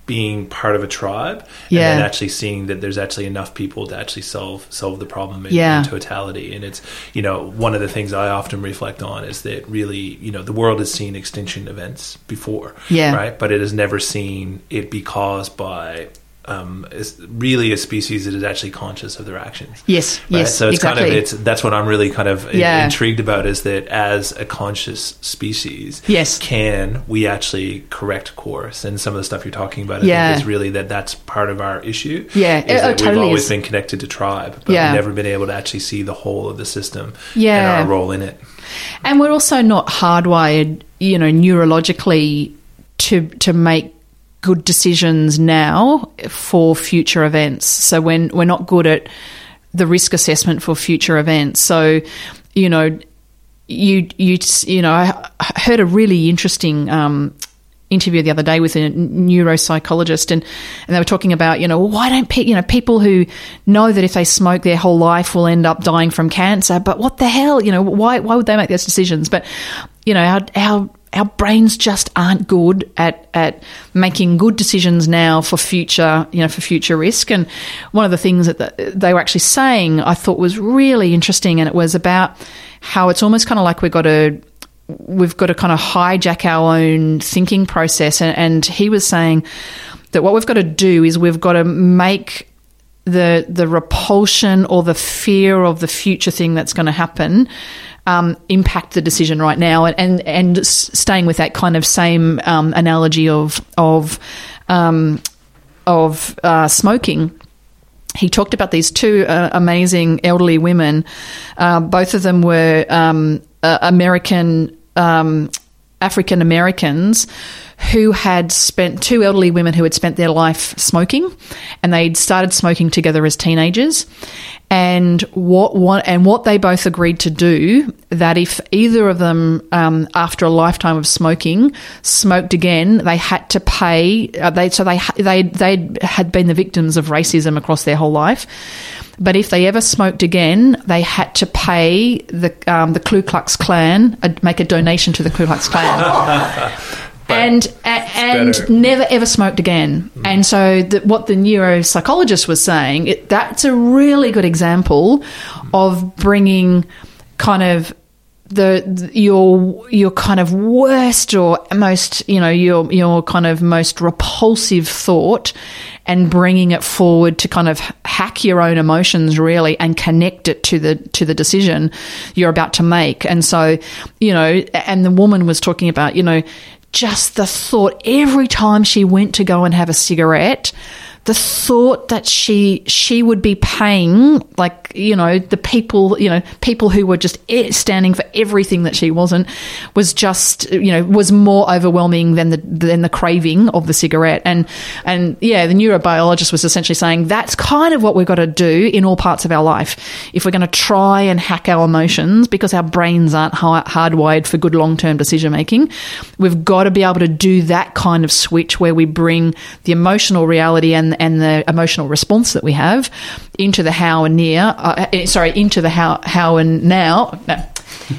being part of a tribe yeah. and then actually seeing that there's actually enough people to actually solve solve the problem in, yeah. in, totality and it's you know one of the things i often reflect on is that really you know the world has seen extinction events before yeah. right but it has never seen it be caused by um, is really a species that is actually conscious of their actions. Yes, right? yes. So it's exactly. kind of it's that's what I'm really kind of yeah. intrigued about is that as a conscious species, yes, can we actually correct course? And some of the stuff you're talking about, I yeah. think is really that that's part of our issue. Yeah, is it, that it totally we've always is. been connected to tribe, but yeah. we've never been able to actually see the whole of the system yeah. and our role in it. And we're also not hardwired, you know, neurologically to to make good decisions now for future events. So when we're not good at the risk assessment for future events. So, you know, you you you know, I heard a really interesting um, interview the other day with a neuropsychologist and, and they were talking about, you know, why don't pe- you know people who know that if they smoke their whole life will end up dying from cancer, but what the hell, you know, why why would they make those decisions? But you know, our our our brains just aren't good at, at making good decisions now for future, you know, for future risk. And one of the things that the, they were actually saying I thought was really interesting, and it was about how it's almost kind of like we've got to we've got to kind of hijack our own thinking process. And, and he was saying that what we've got to do is we've got to make the the repulsion or the fear of the future thing that's going to happen um, impact the decision right now, and and, and staying with that kind of same um, analogy of of um, of uh, smoking. He talked about these two uh, amazing elderly women. Uh, both of them were um, uh, American um, African Americans who had spent two elderly women who had spent their life smoking, and they'd started smoking together as teenagers. And what, what and what they both agreed to do that if either of them, um, after a lifetime of smoking, smoked again, they had to pay. Uh, they so they they they had been the victims of racism across their whole life. But if they ever smoked again, they had to pay the um, the Ku Klux Klan, uh, make a donation to the Ku Klux Klan. and and better. never ever smoked again. And so, the, what the neuropsychologist was saying, it, that's a really good example of bringing kind of the, the- your your kind of worst or most you know your your kind of most repulsive thought and bringing it forward to kind of hack your own emotions really and connect it to the to the decision you're about to make and so you know and the woman was talking about you know just the thought every time she went to go and have a cigarette the thought that she she would be paying like you know the people you know people who were just standing for everything that she wasn't was just you know was more overwhelming than the than the craving of the cigarette. And and yeah the neurobiologist was essentially saying that's kind of what we've got to do in all parts of our life. If we're going to try and hack our emotions because our brains aren't hardwired for good long-term decision making we've got to be able to do that kind of switch where we bring the emotional reality and and the emotional response that we have into the how and near uh, eh, sorry into the how how and now no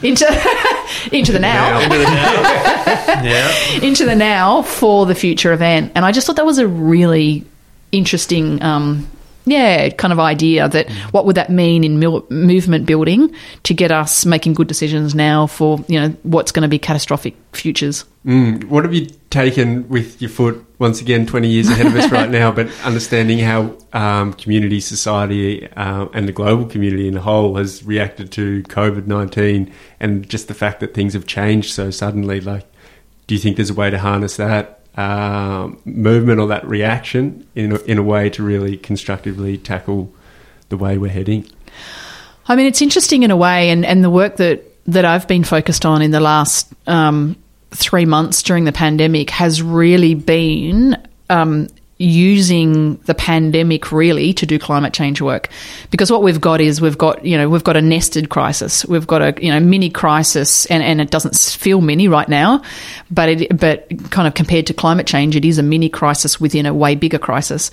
into into the now yeah. into the now for the future event. And I just thought that was a really interesting, um, yeah, kind of idea that what would that mean in mil- movement building to get us making good decisions now for, you know, what's going to be catastrophic futures. Mm, what have you taken with your foot once again 20 years ahead of us right now but understanding how um, community society uh, and the global community in a whole has reacted to covid-19 and just the fact that things have changed so suddenly like do you think there's a way to harness that um, movement or that reaction in a, in a way to really constructively tackle the way we're heading? I mean, it's interesting in a way, and, and the work that, that I've been focused on in the last um, three months during the pandemic has really been um, using the pandemic really to do climate change work. Because what we've got is we've got, you know, we've got a nested crisis. We've got a, you know, mini crisis, and, and it doesn't feel mini right now, but it, but kind of compared to climate change, it is a mini crisis within a way bigger crisis.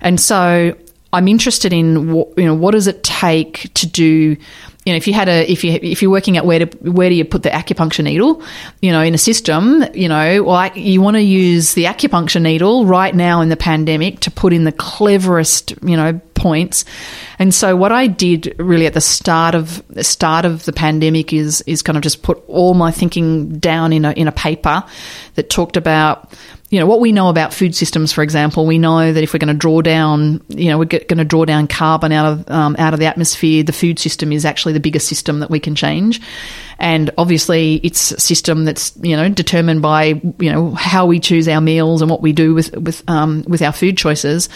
And so I'm interested in what, you know what does it take to do you know if you had a if you if you're working out where to where do you put the acupuncture needle you know in a system you know like you want to use the acupuncture needle right now in the pandemic to put in the cleverest you know points. And so what I did really at the start of the start of the pandemic is is kind of just put all my thinking down in a in a paper that talked about you know what we know about food systems for example we know that if we're going to draw down you know we're going to draw down carbon out of um, out of the atmosphere the food system is actually the biggest system that we can change. And obviously it's a system that's you know determined by you know how we choose our meals and what we do with with um, with our food choices.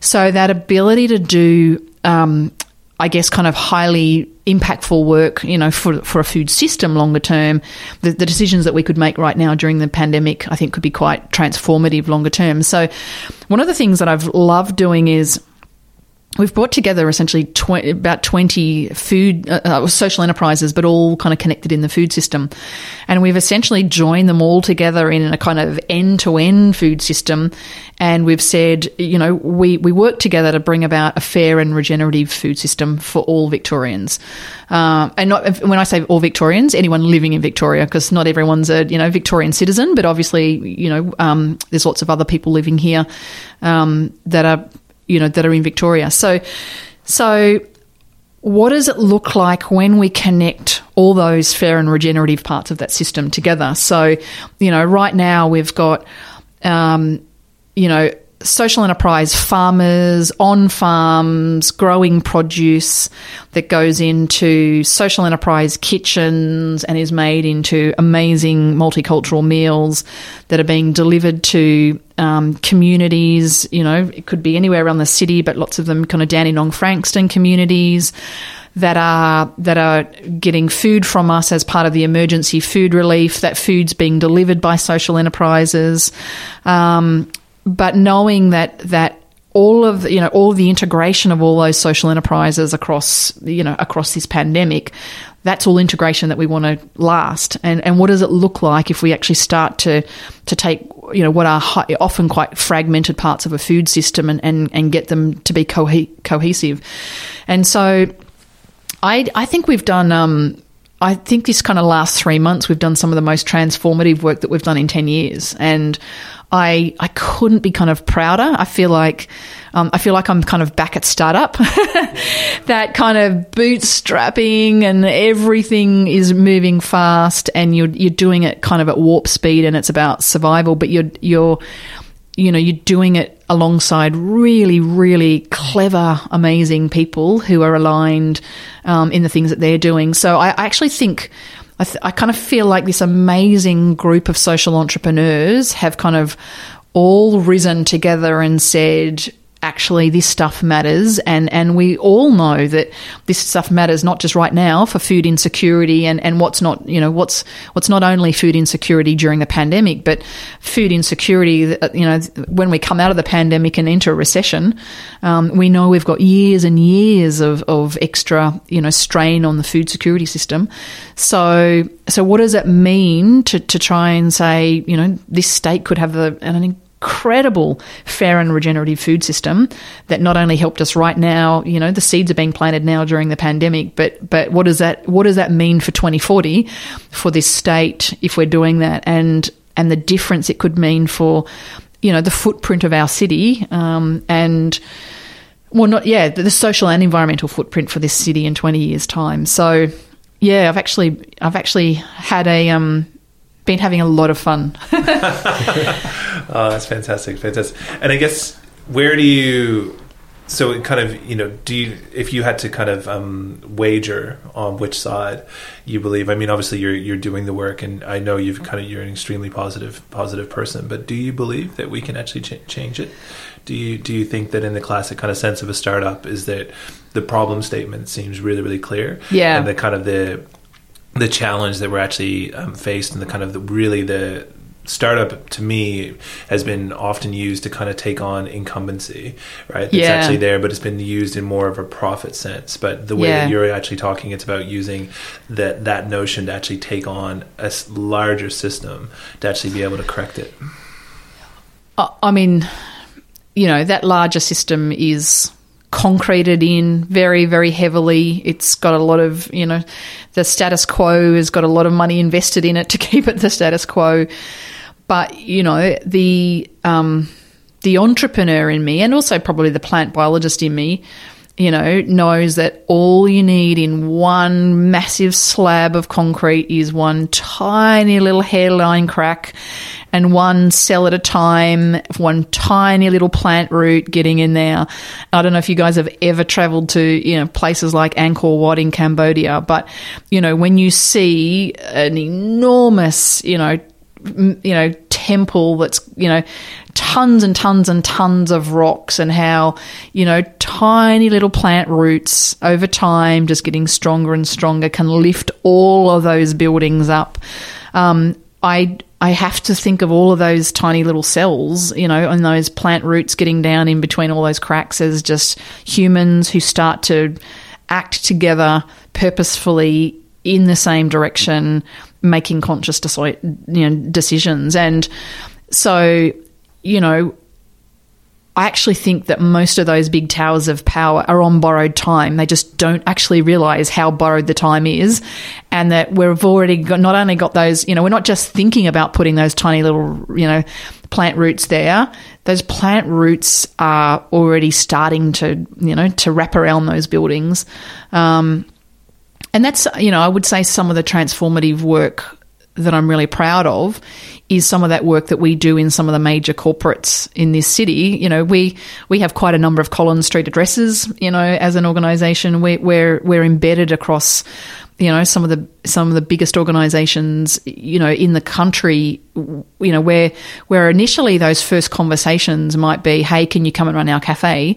So that ability to do um, I guess, kind of highly impactful work, you know, for, for a food system longer term. The, the decisions that we could make right now during the pandemic, I think, could be quite transformative longer term. So, one of the things that I've loved doing is we've brought together essentially tw- about 20 food uh, uh, social enterprises but all kind of connected in the food system. And we've essentially joined them all together in a kind of end-to-end food system. And we've said you know we, we work together to bring about a fair and regenerative food system for all victorians. Um, and not when i say all victorians anyone living in victoria because not everyone's a you know victorian citizen but obviously you know um, there's lots of other people living here um, that are you know that are in Victoria. So so what does it look like when we connect all those fair and regenerative parts of that system together? So, you know, right now we've got um, you know, social enterprise farmers on farms growing produce that goes into social enterprise kitchens and is made into amazing multicultural meals that are being delivered to um, communities. You know, it could be anywhere around the city, but lots of them kind of Dandenong Frankston communities that are that are getting food from us as part of the emergency food relief. That food's being delivered by social enterprises, um, but knowing that that all of you know all the integration of all those social enterprises across you know across this pandemic that's all integration that we want to last. And and what does it look like if we actually start to to take you know what are high, often quite fragmented parts of a food system and and, and get them to be co- cohesive? And so I I think we've done um I think this kind of last three months, we've done some of the most transformative work that we've done in 10 years. And I, I couldn't be kind of prouder. I feel like, um, I feel like I'm kind of back at startup. that kind of bootstrapping and everything is moving fast and you're, you're doing it kind of at warp speed and it's about survival, but you're, you're, you know, you're doing it alongside really, really clever, amazing people who are aligned um, in the things that they're doing. So I, I actually think. I, th- I kind of feel like this amazing group of social entrepreneurs have kind of all risen together and said, actually this stuff matters. And and we all know that this stuff matters not just right now for food insecurity and and what's not you know what's what's not only food insecurity during the pandemic but food insecurity uh, you know when we come out of the pandemic and enter a recession um, we know we've got years and years of, of extra you know strain on the food security system. So so what does it mean to, to try and say you know this state could have a, an incredible fair and regenerative food system that not only helped us right now, you know, the seeds are being planted now during the pandemic, but but what does that what does that mean for 2040 for this state if we're doing that? And and the difference it could mean for you know the footprint of our city um, and well not yeah the social and environmental footprint for this city in 20 years time. So yeah i've actually i've actually had a um been having a lot of fun. oh, that's fantastic, fantastic. And I guess where do you? So it kind of you know do you if you had to kind of um, wager on which side you believe? I mean, obviously you're you're doing the work, and I know you've kind of you're an extremely positive positive person. But do you believe that we can actually ch- change it? Do you do you think that in the classic kind of sense of a startup is that the problem statement seems really really clear? Yeah, and the kind of the the challenge that we're actually um, faced and the kind of the, really the startup to me has been often used to kind of take on incumbency right it's yeah. actually there but it's been used in more of a profit sense but the way yeah. that you're actually talking it's about using that that notion to actually take on a larger system to actually be able to correct it i mean you know that larger system is concreted in very, very heavily. It's got a lot of, you know, the status quo has got a lot of money invested in it to keep it the status quo. But, you know, the, um, the entrepreneur in me and also probably the plant biologist in me you know, knows that all you need in one massive slab of concrete is one tiny little hairline crack and one cell at a time, one tiny little plant root getting in there. I don't know if you guys have ever traveled to, you know, places like Angkor Wat in Cambodia, but, you know, when you see an enormous, you know, you know, temple that's, you know, tons and tons and tons of rocks and how, you know, tiny little plant roots over time, just getting stronger and stronger, can lift all of those buildings up. Um, I I have to think of all of those tiny little cells, you know, and those plant roots getting down in between all those cracks as just humans who start to act together purposefully in the same direction, making conscious you know, decisions. And so, you know, I actually think that most of those big towers of power are on borrowed time. They just don't actually realize how borrowed the time is, and that we've already got, not only got those, you know, we're not just thinking about putting those tiny little, you know, plant roots there. Those plant roots are already starting to, you know, to wrap around those buildings. Um, and that's, you know, I would say some of the transformative work that I'm really proud of is some of that work that we do in some of the major corporates in this city. You know, we we have quite a number of Collins Street addresses. You know, as an organisation, we, we're we're embedded across you know some of the some of the biggest organizations you know in the country you know where where initially those first conversations might be hey can you come and run our cafe?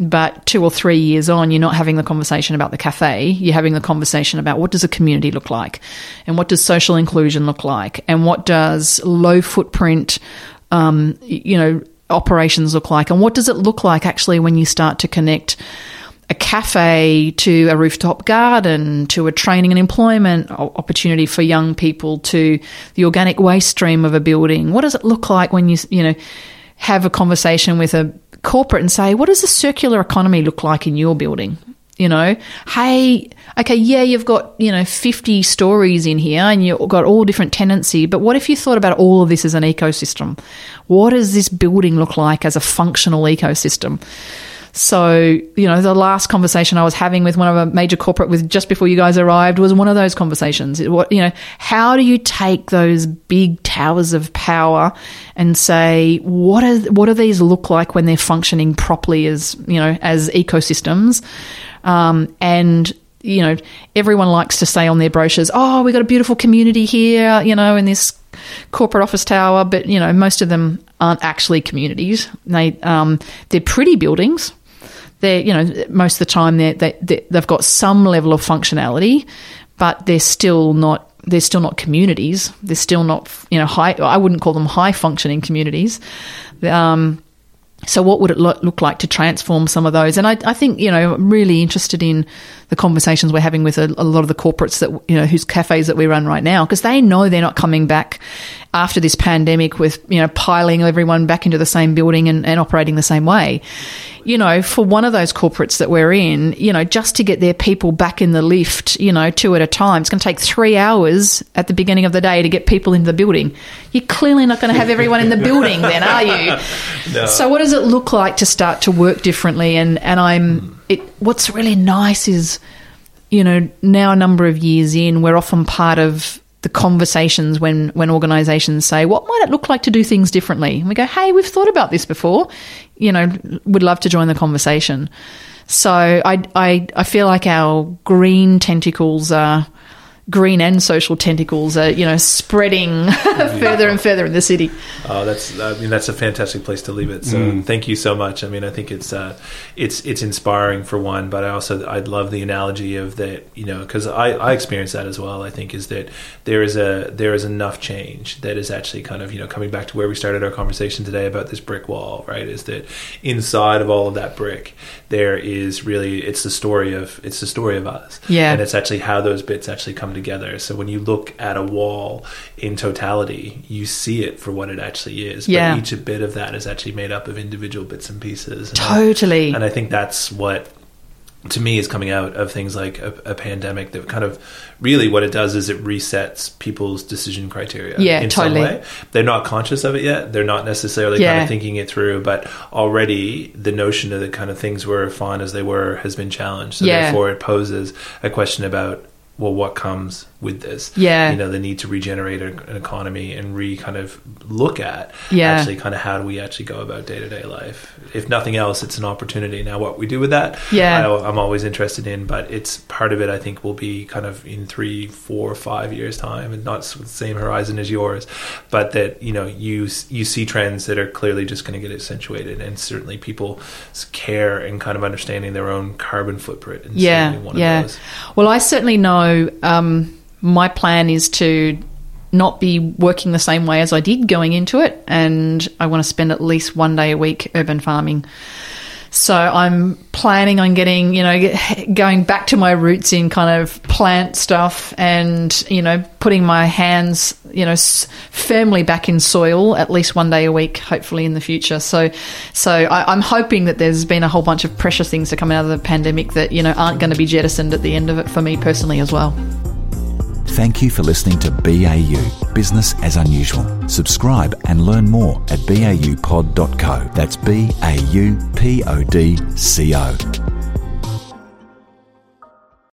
But 2 or 3 years on you're not having the conversation about the cafe. You're having the conversation about what does a community look like? And what does social inclusion look like? And what does low footprint um, you know operations look like? And what does it look like actually when you start to connect a cafe to a rooftop garden to a training and employment opportunity for young people to the organic waste stream of a building. What does it look like when you you know have a conversation with a corporate and say what does a circular economy look like in your building? You know hey okay yeah you've got you know 50 stories in here and you've got all different tenancy but what if you thought about all of this as an ecosystem? What does this building look like as a functional ecosystem so, you know, the last conversation I was having with one of a major corporate with just before you guys arrived was one of those conversations. What, you know, how do you take those big towers of power and say, what are, what do these look like when they're functioning properly as, you know, as ecosystems? Um, and you know, everyone likes to say on their brochures, "Oh, we've got a beautiful community here," you know, in this corporate office tower. But you know, most of them aren't actually communities. They um, they're pretty buildings, they're you know most of the time they they they've got some level of functionality, but they're still not they're still not communities. They're still not you know high. I wouldn't call them high functioning communities. Um, so, what would it lo- look like to transform some of those? And I, I, think, you know, I'm really interested in the conversations we're having with a, a, lot of the corporates that, you know, whose cafes that we run right now, because they know they're not coming back after this pandemic with, you know, piling everyone back into the same building and, and operating the same way. You know, for one of those corporates that we're in, you know, just to get their people back in the lift, you know, two at a time, it's going to take three hours at the beginning of the day to get people into the building. You're clearly not going to have everyone in the building then, are you? No. So, what does it look like to start to work differently? And, and I'm, it, what's really nice is, you know, now a number of years in, we're often part of the conversations when when organisations say, "What might it look like to do things differently?" And we go, "Hey, we've thought about this before. You know, would love to join the conversation." So I I I feel like our green tentacles are green and social tentacles are you know spreading further and further in the city. Oh, that's I mean that's a fantastic place to leave it. So mm. thank you so much. I mean I think it's uh, it's it's inspiring for one, but I also I love the analogy of that you know because I I experience that as well. I think is that there is a there is enough change that is actually kind of you know coming back to where we started our conversation today about this brick wall. Right, is that inside of all of that brick there is really it's the story of it's the story of us. Yeah, and it's actually how those bits actually come together. So when you look at a wall in totality, you see it for what it actually is. Yeah. But each bit of that is actually made up of individual bits and pieces. And totally. I, and I think that's what to me is coming out of things like a, a, pandemic that kind of really what it does is it resets people's decision criteria yeah in totally. some way they're not conscious of it yet they're not necessarily yeah. kind of thinking it through but already the notion of the kind of things were fine as they were has been challenged so yeah. therefore it poses a question about well, what comes with this? Yeah, you know, the need to regenerate an economy and re kind of look at yeah. actually kind of how do we actually go about day to day life. If nothing else, it's an opportunity. Now, what we do with that, yeah, I, am always interested in, but it's part of it. I think will be kind of in three, four, five years time, and not the same horizon as yours, but that you know you you see trends that are clearly just going to get accentuated, and certainly people care and kind of understanding their own carbon footprint. yeah, yeah. Well, I certainly know um, my plan is to not be working the same way as I did going into it, and I want to spend at least one day a week urban farming. So I'm planning on getting, you know, going back to my roots in kind of plant stuff and, you know, putting my hands, you know, firmly back in soil at least one day a week, hopefully in the future. So, so I, am hoping that there's been a whole bunch of precious things to come out of the pandemic that, you know, aren't going to be jettisoned at the end of it for me personally as well. Thank you for listening to BAU, Business as Unusual. Subscribe and learn more at baupod.co. That's B A U P O D C O.